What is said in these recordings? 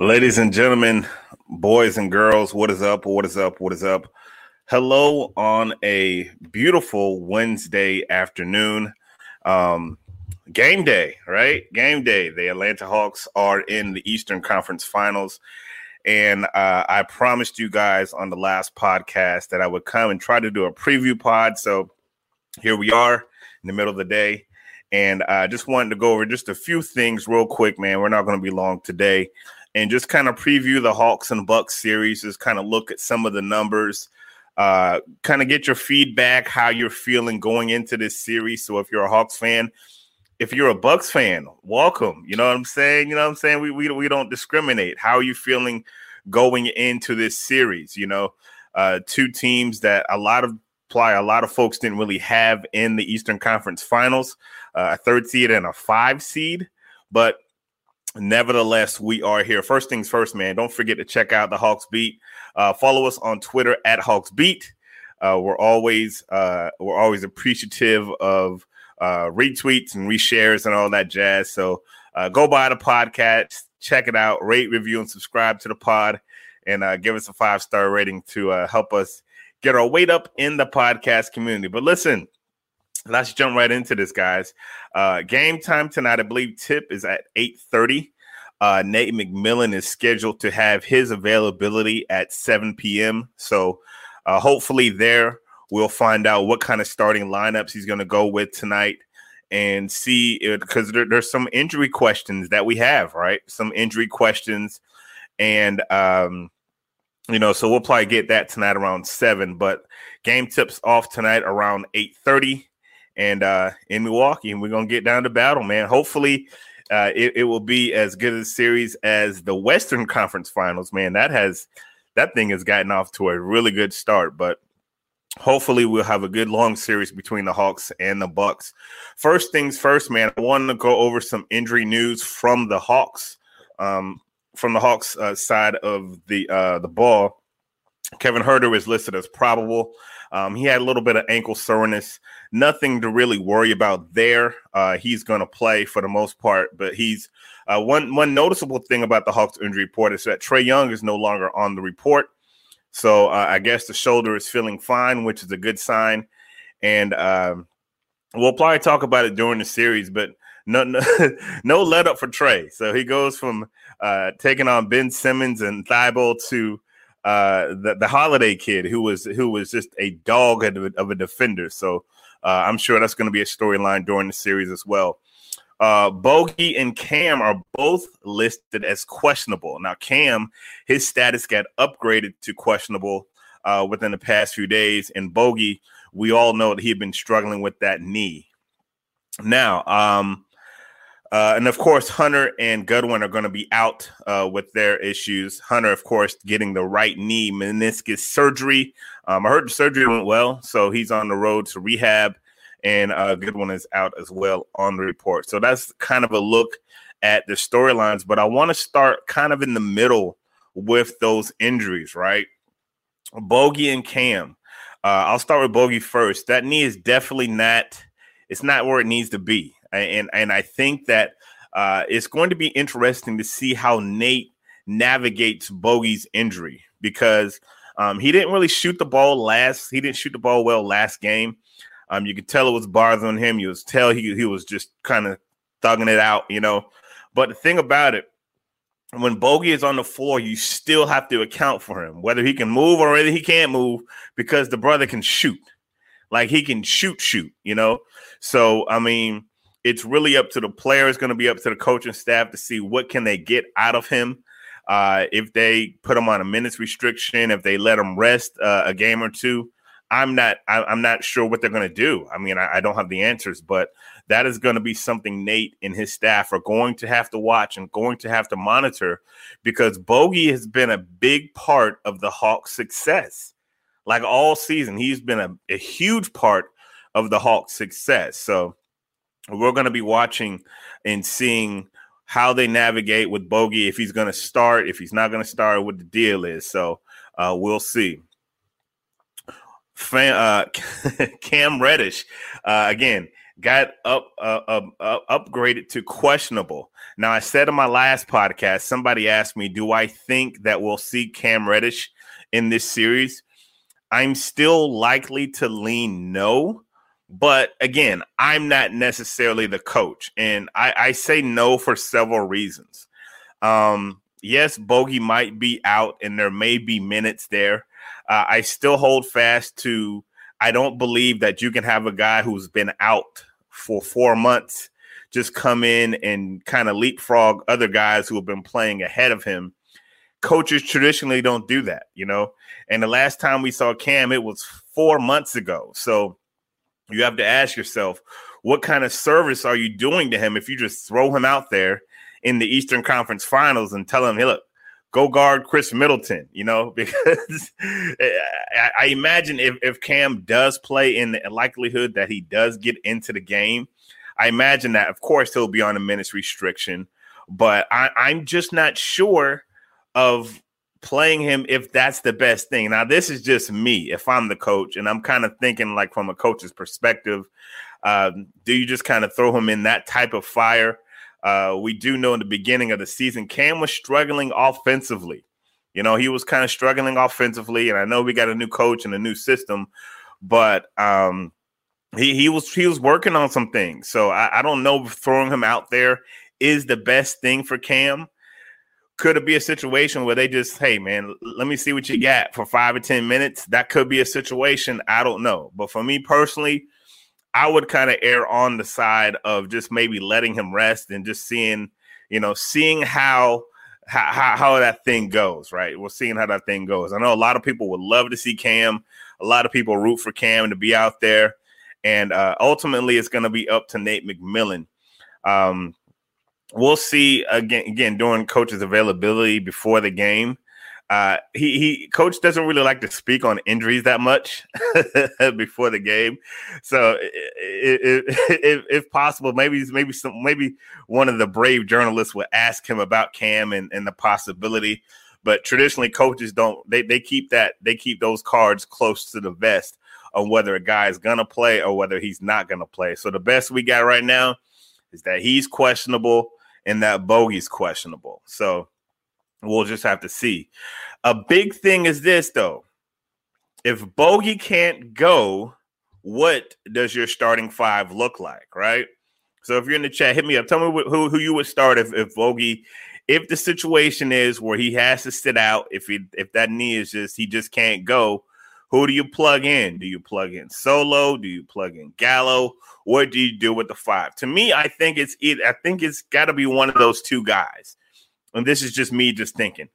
Ladies and gentlemen, boys and girls, what is up? What is up? What is up? Hello on a beautiful Wednesday afternoon. Um, game day, right? Game day. The Atlanta Hawks are in the Eastern Conference Finals. And uh, I promised you guys on the last podcast that I would come and try to do a preview pod. So here we are in the middle of the day. And I uh, just wanted to go over just a few things real quick, man. We're not going to be long today. And just kind of preview the Hawks and Bucks series, just kind of look at some of the numbers, uh, kind of get your feedback, how you're feeling going into this series. So if you're a Hawks fan, if you're a Bucks fan, welcome. You know what I'm saying? You know what I'm saying? We we, we don't discriminate. How are you feeling going into this series? You know, uh, two teams that a lot of play, a lot of folks didn't really have in the Eastern Conference Finals, uh, a third seed and a five seed, but nevertheless, we are here. First things first, man. Don't forget to check out the Hawks Beat. Uh, follow us on Twitter at Hawks Beat. Uh, we're always uh, we're always appreciative of uh, retweets and reshares and all that jazz. So uh, go by the podcast, check it out, rate, review, and subscribe to the pod, and uh, give us a five star rating to uh, help us get our weight up in the podcast community. But listen, let's jump right into this, guys. Uh, game time tonight, I believe tip is at eight thirty. Uh, Nate McMillan is scheduled to have his availability at 7 p.m. So uh, hopefully there we'll find out what kind of starting lineups he's going to go with tonight and see because there, there's some injury questions that we have, right? Some injury questions, and um, you know, so we'll probably get that tonight around seven. But game tips off tonight around eight thirty, and uh, in Milwaukee, and we're gonna get down to battle, man. Hopefully. Uh, it, it will be as good a series as the Western Conference Finals, man. That has that thing has gotten off to a really good start, but hopefully we'll have a good long series between the Hawks and the Bucks. First things first, man. I wanted to go over some injury news from the Hawks, um, from the Hawks uh, side of the uh, the ball. Kevin Huerter is listed as probable. Um, he had a little bit of ankle soreness. Nothing to really worry about there. Uh, he's going to play for the most part, but he's uh, one one noticeable thing about the Hawks injury report is that Trae Young is no longer on the report. So uh, I guess the shoulder is feeling fine, which is a good sign. And um, we'll probably talk about it during the series, but no, no, no let up for Trae. So he goes from uh, taking on Ben Simmons and Thybulle to uh, the the Holiday kid, who was who was just a dog of a, of a defender. So uh, I'm sure that's going to be a storyline during the series as well. Uh, Bogey and Cam are both listed as questionable. Now, Cam, his status got upgraded to questionable uh, within the past few days, and Bogey, we all know that he had been struggling with that knee. Now, um, uh, and of course, Hunter and Goodwin are going to be out uh, with their issues. Hunter, of course, getting the right knee meniscus surgery. Um, I heard the surgery went well, so he's on the road to rehab, and a good one is out as well on the report. So that's kind of a look at the storylines, but I want to start kind of in the middle with those injuries, right? Bogey and Cam. Uh, I'll start with Bogey first. That knee is definitely not. It's not where it needs to be, and and I think that uh, it's going to be interesting to see how Nate navigates Bogey's injury because um, he didn't really shoot the ball last. He didn't shoot the ball well last game. Um, you could tell it was bothering him. You was tell he he was just kind of thugging it out, you know. But the thing about it, when Bogey is on the floor, you still have to account for him, whether he can move or whether he can't move, because the brother can shoot. Like he can shoot, shoot, you know. So I mean, it's really up to the player. It's going to be up to the coaching staff to see what can they get out of him. Uh, if they put him on a minutes restriction, if they let him rest uh, a game or two, I'm not. I, am not sure what they're going to do. I mean, I, I don't have the answers, but that is going to be something Nate and his staff are going to have to watch and going to have to monitor because Bogey has been a big part of the Hawks' success. Like all season, he's been a, a huge part of the Hawks' success. So we're going to be watching and seeing how they navigate with Bogey, if he's going to start, if he's not going to start, what the deal is. So uh, we'll see. Fan, uh, Cam Reddish, uh, again, got up uh, uh, upgraded to questionable. Now, I said in my last podcast, somebody asked me, "Do I think that we'll see Cam Reddish in this series?" I'm still likely to lean no but again, I'm not necessarily the coach, and I, I say no for several reasons. Um, yes, Bogey might be out, and there may be minutes there. Uh, I still hold fast to. I don't believe that you can have a guy who's been out for four months just come in and kind of leapfrog other guys who have been playing ahead of him. Coaches traditionally don't do that, you know. And the last time we saw Cam, it was four months ago. So you have to ask yourself, what kind of service are you doing to him if you just throw him out there in the Eastern Conference Finals and tell him, hey, look, go guard Khris Middleton, you know, because I imagine if, if Cam does play in the likelihood that he does get into the game, I imagine that, of course, he'll be on a minutes restriction, but I, I'm just not sure of playing him if that's the best thing. Now, this is just me if I'm the coach, and I'm kind of thinking like from a coach's perspective. Um, do you just kind of throw him in that type of fire? Uh, we do know in the beginning of the season, Cam was struggling offensively. You know, he was kind of struggling offensively, and I know we got a new coach and a new system, but um, he he was he was working on some things. So I, I don't know throwing him out there is the best thing for Cam could it be a situation where they just, hey man, let me see what you got for five or ten minutes? That could be a situation. I don't know. But for me personally, I would kind of err on the side of just maybe letting him rest and just seeing, you know, seeing how how, how that thing goes, right? We're seeing how that thing goes. I know a lot of people would love to see Cam. A lot of people root for Cam to be out there. And uh, ultimately, it's going to be up to Nate McMillan. Um, we'll see again again during coach's availability before the game. Uh, he he coach doesn't really like to speak on injuries that much before the game, so if, if, possible, maybe maybe some maybe one of the brave journalists would ask him about Cam and, and the possibility. But traditionally, coaches don't they they keep that they keep those cards close to the vest on whether a guy is gonna play or whether he's not gonna play. So the best we got right now is that he's questionable and that bogey's questionable. So we'll just have to see. A big thing is this though. If bogey can't go, what does your starting five look like, right? So if you're in the chat, hit me up. Tell me who, who you would start if, if Bogey, if the situation is where he has to sit out, if he if that knee is just he just can't go, who do you plug in? Do you plug in Solo? Do you plug in Gallo? What do you do with the five? To me, I think it's it. I think it's got to be one of those two guys. And this is just me just thinking.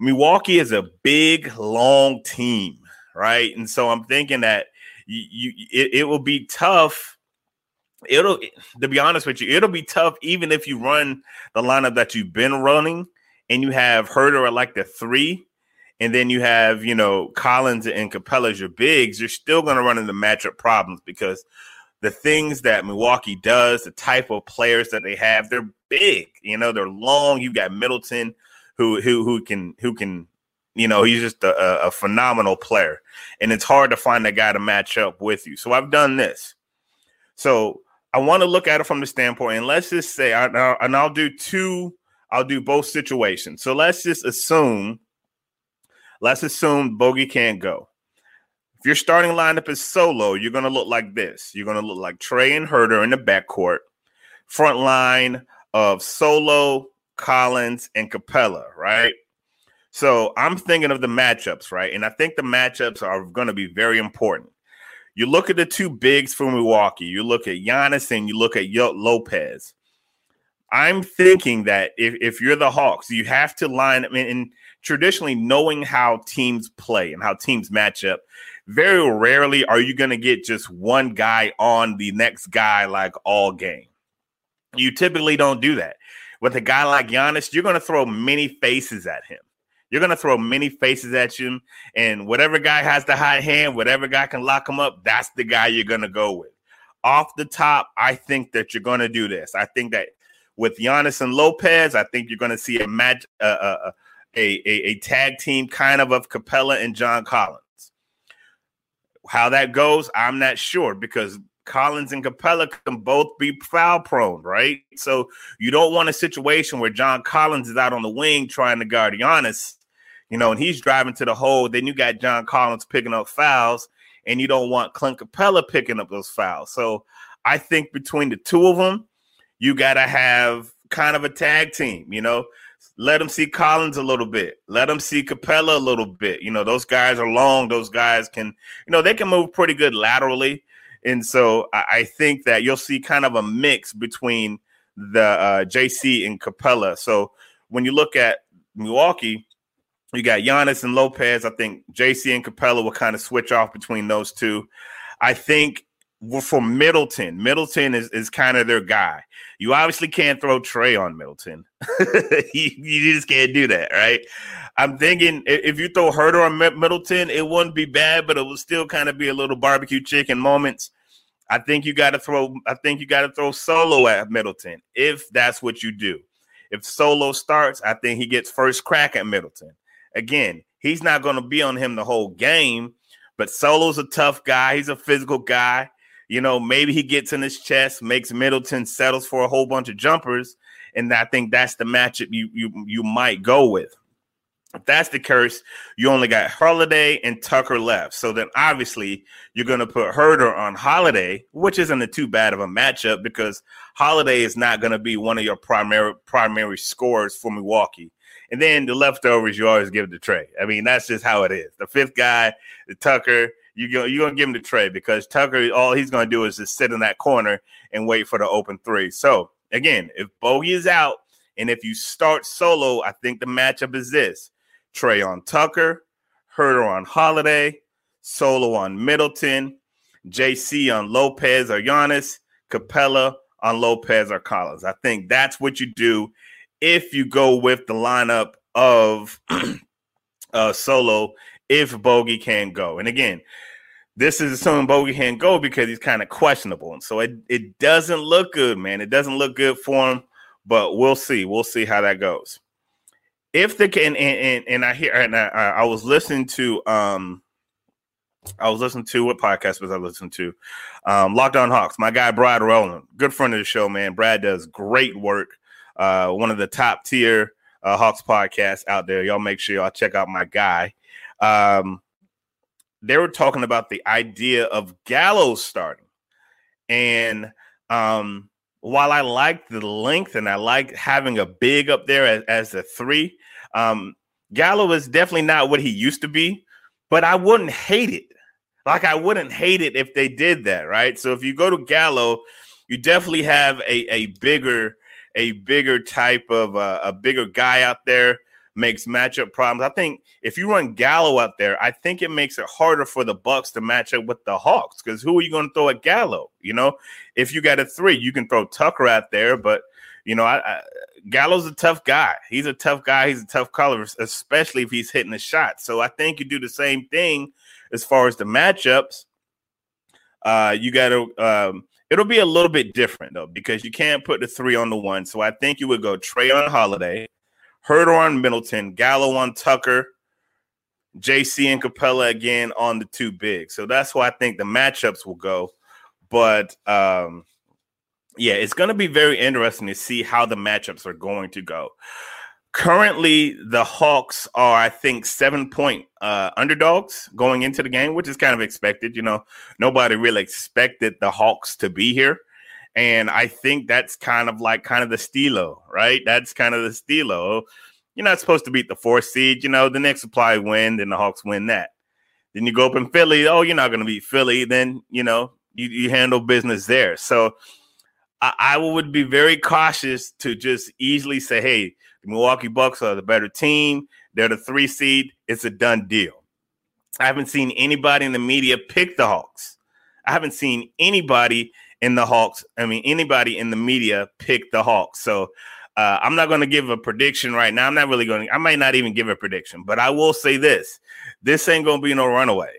Milwaukee is a big, long team, right? And so I'm thinking that you, you it, it will be tough. It'll, to be honest with you, it'll be tough even if you run the lineup that you've been running and you have Huerter at like the three and then you have, you know, Collins and Capela as your bigs, you're still going to run into matchup problems because the things that Milwaukee does, the type of players that they have, they're big. You know, they're long. You got Middleton, who who who can who can, you know, he's just a, a phenomenal player, and it's hard to find a guy to match up with you. So I've done this. So I want to look at it from the standpoint, and let's just say, I, and I'll do two. I'll do both situations. So let's just assume, let's assume Bogey can't go. If your starting lineup is solo, you're going to look like this. You're going to look like Trae and Huerter in the backcourt, front line of Solo, Collins, and Capela, right? So I'm thinking of the matchups, right? And I think the matchups are going to be very important. You look at the two bigs for Milwaukee. You look at Giannis and you look at Lopez. I'm thinking that if, if you're the Hawks, you have to line up. And traditionally, knowing how teams play and how teams match up, very rarely are you going to get just one guy on the next guy like all game. You typically don't do that. With a guy like Giannis, you're going to throw many faces at him. You're going to throw many faces at him, and whatever guy has the hot hand, whatever guy can lock him up, that's the guy you're going to go with. Off the top, I think that you're going to do this. I think that with Giannis and Lopez, I think you're going to see a match, uh, uh, a, a, a tag team kind of of Capela and John Collins. How that goes, I'm not sure because Collins and Capela can both be foul prone, right? So you don't want a situation where John Collins is out on the wing trying to guard Giannis, you know, and he's driving to the hole. Then you got John Collins picking up fouls, and you don't want Clint Capela picking up those fouls. So I think between the two of them, you got to have kind of a tag team, you know. Let them see Collins a little bit. Let them see Capela a little bit. You know, those guys are long. Those guys can, you know, they can move pretty good laterally. And so I, I think that you'll see kind of a mix between the uh, JC and Capela. So when you look at Milwaukee, you got Giannis and Lopez. I think JC and Capela will kind of switch off between those two. I think for Middleton, Middleton is, is kind of their guy. You obviously can't throw Trae on Middleton. you, you, just can't do that, right? I'm thinking if you throw Huerter on Middleton, it wouldn't be bad, but it would still kind of be a little barbecue chicken moments. I think you got to throw. I think you got to throw Solo at Middleton if that's what you do. If Solo starts, I think he gets first crack at Middleton. Again, he's not going to be on him the whole game, but Solo's a tough guy. He's a physical guy. You know, maybe he gets in his chest, makes Middleton settles for a whole bunch of jumpers, and I think that's the matchup you you you might go with. If that's the curse, you only got Holiday and Tucker left. So then obviously you're going to put Huerter on Holiday, which isn't too bad of a matchup because Holiday is not going to be one of your primary primary scores for Milwaukee. And then the leftovers you always give to Trae. I mean, that's just how it is. The fifth guy, the Tucker, you go, you're gonna give him the Trae because Tucker, all he's gonna do is just sit in that corner and wait for the open three. So again, if Bogey is out and if you start solo, I think the matchup is this: Trae on Tucker, Huerter on Holiday, Solo on Middleton, JC on Lopez or Giannis, Capela on Lopez or Collins. I think that's what you do if you go with the lineup of uh, Solo if Bogey can go. And again, this is assuming Bogey can't go because he's kind of questionable. And so it, it doesn't look good, man. It doesn't look good for him, but we'll see. We'll see how that goes. If the and and, and I hear and I, I was listening to um I was listening to what podcast was I listening to? Um Locked On Hawks, my guy Brad Rowland, good friend of the show, man. Brad does great work. Uh one of the top tier uh, Hawks podcasts out there. Y'all make sure y'all check out my guy. Um, they were talking about the idea of Gallo's starting. And um, while I like the length and I like having a big up there as, as a three, um, Gallo is definitely not what he used to be, but I wouldn't hate it. Like I wouldn't hate it if they did that, right? So if you go to Gallo, you definitely have a, a bigger, a bigger type of uh, a bigger guy out there makes matchup problems. I think if you run Gallo out there, I think it makes it harder for the Bucks to match up with the Hawks because who are you going to throw at Gallo? You know, if you got a three, you can throw Tucker out there, but you know, I, I, Gallo's a tough guy. He's a tough guy. He's a tough color, especially if he's hitting a shot. So I think you do the same thing as far as the matchups. Uh, you got to um, It'll be a little bit different though, because you can't put the three on the one. So I think you would go Trae on Holiday, Huerter on Middleton, Gallo on Tucker, JC and Capela again on the two big. So that's why I think the matchups will go. But um, yeah, it's going to be very interesting to see how the matchups are going to go. Currently, the Hawks are, I think, seven point uh, underdogs going into the game, which is kind of expected. You know, nobody really expected the Hawks to be here. And I think that's kind of like kind of the stilo, right? That's kind of the stilo. You're not supposed to beat the fourth seed. You know, the will probably win, then the Hawks win that. Then you go up in Philly. Oh, you're not going to beat Philly. Then, you know, you, you handle business there. So I, I would be very cautious to just easily say, hey, the Milwaukee Bucks are the better team. They're the three seed. It's a done deal. I haven't seen anybody in the media pick the Hawks. I haven't seen anybody in the Hawks. I mean, anybody in the media pick the Hawks. So uh, I'm not going to give a prediction right now. I'm not really going. to, I might not even give a prediction, but I will say this: this ain't going to be no runaway.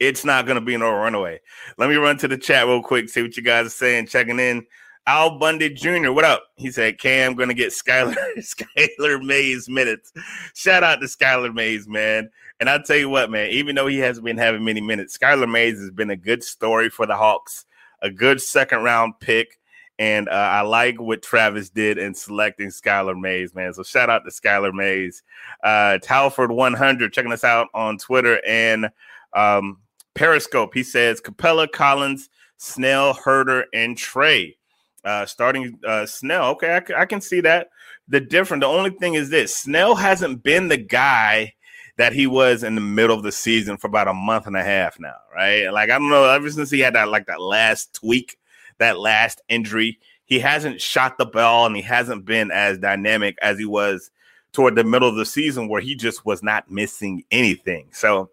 It's not going to be no runaway. Let me run to the chat real quick, see what you guys are saying, checking in. Al Bundy Jr., what up? He said, Cam going to get Skylar, Skylar Mays minutes. Shout out to Skylar Mays, man. And I'll tell you what, man, even though he hasn't been having many minutes, Skylar Mays has been a good story for the Hawks, a good second round pick. And uh, I like what Travis did in selecting Skylar Mays, man. So shout out to Skylar Mays. Uh, Talford100 checking us out on Twitter and um, Periscope. He says Capela, Collins, Snell, Huerter, and Trae. Uh, starting uh, Snell. Okay, I, I can see that. The different. The only thing is this: Snell hasn't been the guy that he was in the middle of the season for about a month and a half now, right? Like I don't know. Ever since he had that like that last tweak, that last injury, he hasn't shot the ball and he hasn't been as dynamic as he was toward the middle of the season, where he just was not missing anything. So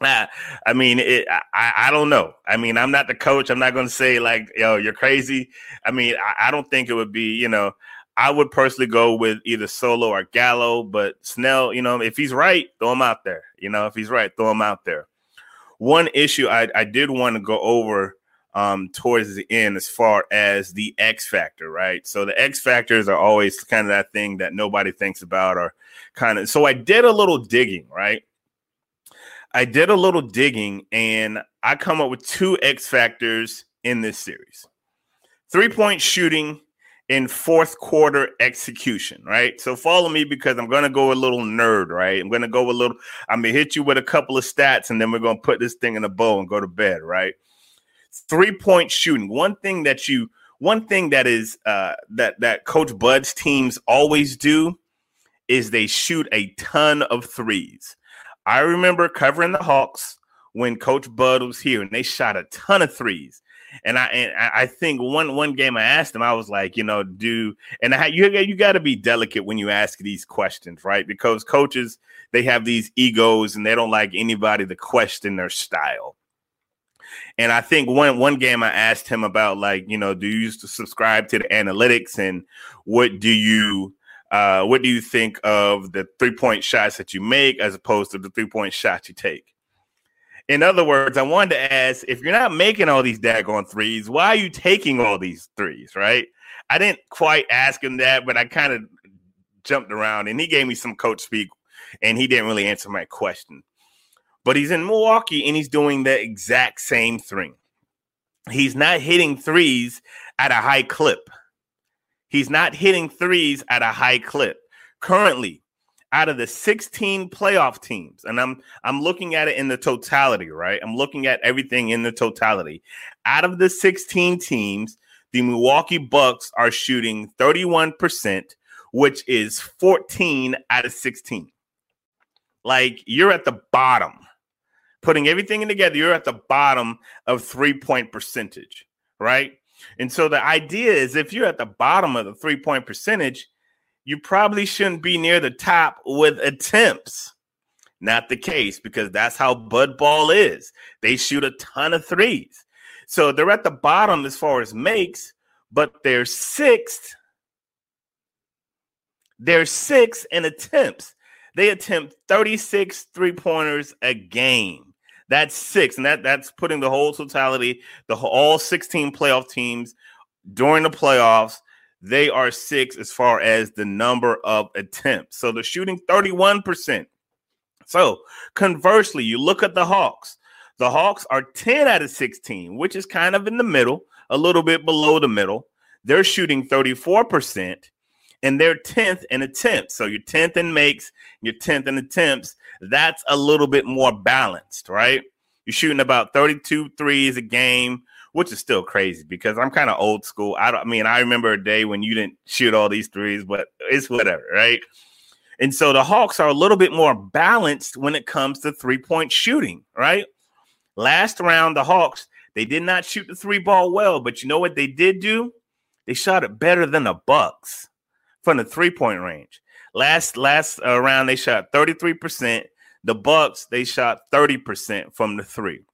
uh, I mean, it, I, I don't know. I mean, I'm not the coach. I'm not going to say like, yo, you're crazy. I mean, I, I, don't think it would be, you know, I would personally go with either Solo or Gallo, but Snell, you know, if he's right, throw him out there. You know, if he's right, throw him out there. One issue I, I did want to go over um, towards the end as far as the X factor, right? So the X factors are always kind of that thing that nobody thinks about or kind of. So I did a little digging, right? I did a little digging and I come up with two X factors in this series. Three point shooting in fourth quarter execution, right? So follow me because I'm going to go a little nerd, right? I'm going to go a little, I'm to hit you with a couple of stats and then we're going to put this thing in a bow and go to bed, right? Three point shooting. One thing that you, one thing that is, uh, that, that Coach Bud's teams always do is they shoot a ton of threes. I remember covering the Hawks when Coach Bud was here, and they shot a ton of threes. And I and I think one one game I asked him, I was like, you know, do and I, you you got to be delicate when you ask these questions, right? Because coaches they have these egos and they don't like anybody to question their style. And I think one one game I asked him about like, you know, do you subscribe to the analytics and what do you uh, what do you think of the three point shots that you make as opposed to the three point shots you take? In other words, I wanted to ask if you're not making all these daggone threes, why are you taking all these threes, right? I didn't quite ask him that, but I kind of jumped around and he gave me some coach speak and he didn't really answer my question. But he's in Milwaukee and he's doing the exact same thing. He's not hitting threes at a high clip. He's not hitting threes at a high clip. Currently, out of the 16 playoff teams, and I'm I'm looking at it in the totality, right? I'm looking at everything in the totality. Out of the 16 teams, the Milwaukee Bucks are shooting 31%, which is 14 out of 16. Like you're at the bottom. Putting everything together, you're at the bottom of three-point percentage, right? And so the idea is if you're at the bottom of the three point percentage, you probably shouldn't be near the top with attempts. Not the case because that's how Bud Ball is. They shoot a ton of threes. So they're at the bottom as far as makes, but they're sixth. They're sixth in attempts. They attempt 36 three pointers a game. That's six, and that that's putting the whole totality, the all 16 playoff teams during the playoffs. They are six as far as the number of attempts. So they're shooting 31%. So conversely, you look at the Hawks. The Hawks are 10 out of 16, which is kind of in the middle, a little bit below the middle. They're shooting 34%, and they're 10th in attempts. So you're 10th in makes, you're 10th in attempts. That's a little bit more balanced, right? You're shooting about 32 threes a game, which is still crazy because I'm kind of old school. I don't I mean, I remember a day when you didn't shoot all these threes, but it's whatever, right? And so the Hawks are a little bit more balanced when it comes to three point shooting, right? Last round, the Hawks, they did not shoot the three ball well, but you know what they did do? They shot it better than the Bucks from the three point range. Last last uh, round, they shot 33%. The Bucks, they shot 30% from the three.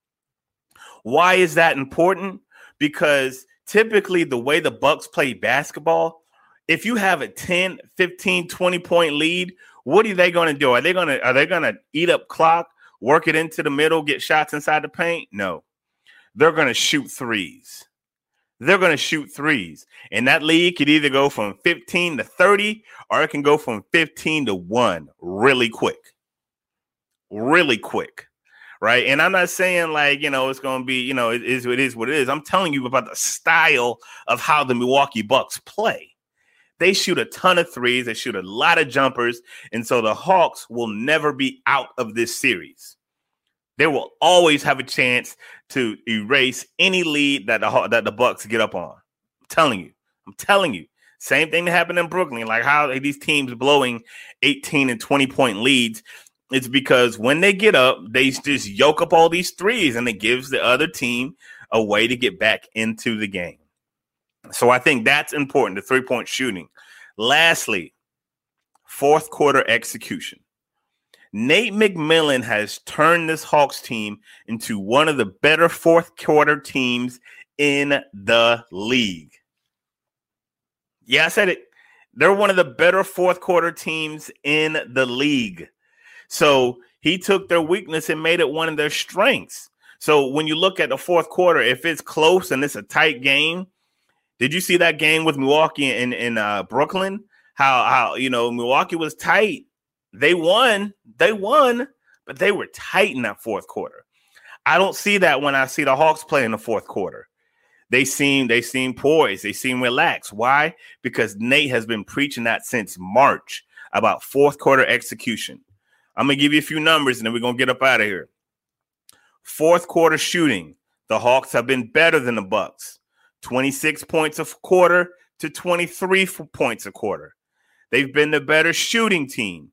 Why is that important? Because typically the way the Bucks play basketball, if you have a 10, 15, 20 point lead, what are they going to do? Are they going to are they going to eat up clock, work it into the middle, get shots inside the paint? No. They're going to shoot threes. They're going to shoot threes. And that lead could either go from 15 to 30 or it can go from 15 to 1 really quick. Really quick right? And I'm not saying like you know it's going to be you know it is it is what it is. I'm telling you about the style of how the Milwaukee Bucks play. They shoot a ton of threes, they shoot a lot of jumpers, and so the Hawks will never be out of this series. They will always have a chance to erase any lead that the that the Bucks get up on. I'm telling you. I'm telling you. Same thing that happened in Brooklyn, like how these teams blowing 18 and 20 point leads it's because when they get up, they just yoke up all these threes and it gives the other team a way to get back into the game. So I think that's important, the three point shooting. Lastly, fourth quarter execution. Nate McMillan has turned this Hawks team into one of the better fourth quarter teams in the league. Yeah, I said it. They're one of the better fourth quarter teams in the league. So he took their weakness and made it one of their strengths. So when you look at the fourth quarter, if it's close and it's a tight game, did you see that game with Milwaukee in in uh, Brooklyn? How how you know Milwaukee was tight. They won. They won, but they were tight in that fourth quarter. I don't see that when I see the Hawks play in the fourth quarter. They seem they seem poised. They seem relaxed. Why? Because Nate has been preaching that since March about fourth quarter execution. I'm gonna give you a few numbers and then we're gonna get up out of here. Fourth quarter shooting, the Hawks have been better than the Bucks. 26 points a quarter to 23 points a quarter. They've been the better shooting team,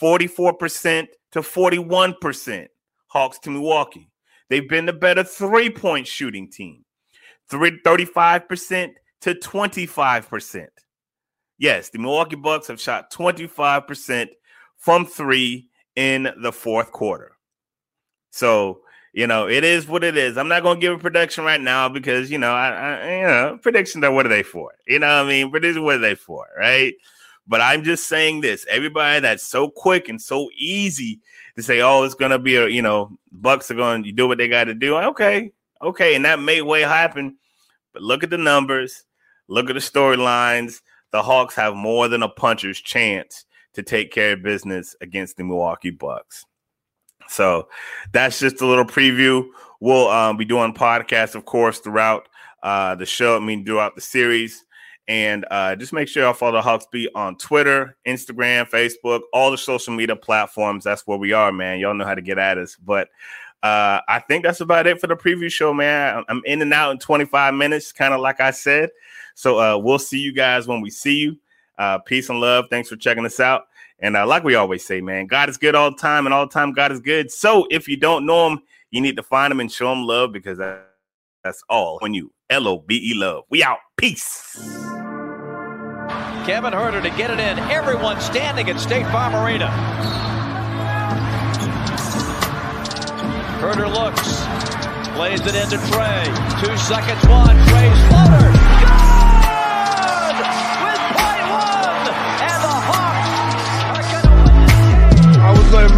44% to 41%. Hawks to Milwaukee. They've been the better three-point shooting team, 35% to 25%. Yes, the Milwaukee Bucks have shot 25% from three in the fourth quarter. So, you know, it is what it is. I'm not going to give a prediction right now because, you know, I, I, you know, predictions are what are they for? You know what I mean? Predictions, what are they for? Right. But I'm just saying this everybody that's so quick and so easy to say, oh, it's going to be a, you know, Bucks are going to do what they got to do. Okay. Okay. And that may way happen. But look at the numbers, look at the storylines. The Hawks have more than a puncher's chance to take care of business against the Milwaukee Bucks. So that's just a little preview. We'll um, be doing podcasts, of course, throughout uh, the show. I mean, throughout the series. And uh, just make sure y'all follow the Hawks Beat on Twitter, Instagram, Facebook, all the social media platforms. That's where we are, man. Y'all know how to get at us. But uh, I think that's about it for the preview show, man. I'm in and out in 25 minutes, kind of like I said. So uh, we'll see you guys when we see you. Uh, peace and love. Thanks for checking us out. And uh, like we always say, man, God is good all the time, and all the time God is good. So if you don't know Him, you need to find Him and show Him love because that's all when you L O B E love. We out. Peace. Kevin Huerter to get it in. Everyone standing at State Farm Arena. Huerter looks, plays it into Trae. Two seconds, one. Trae's floater.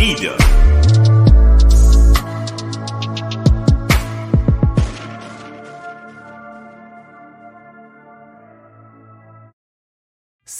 Eda.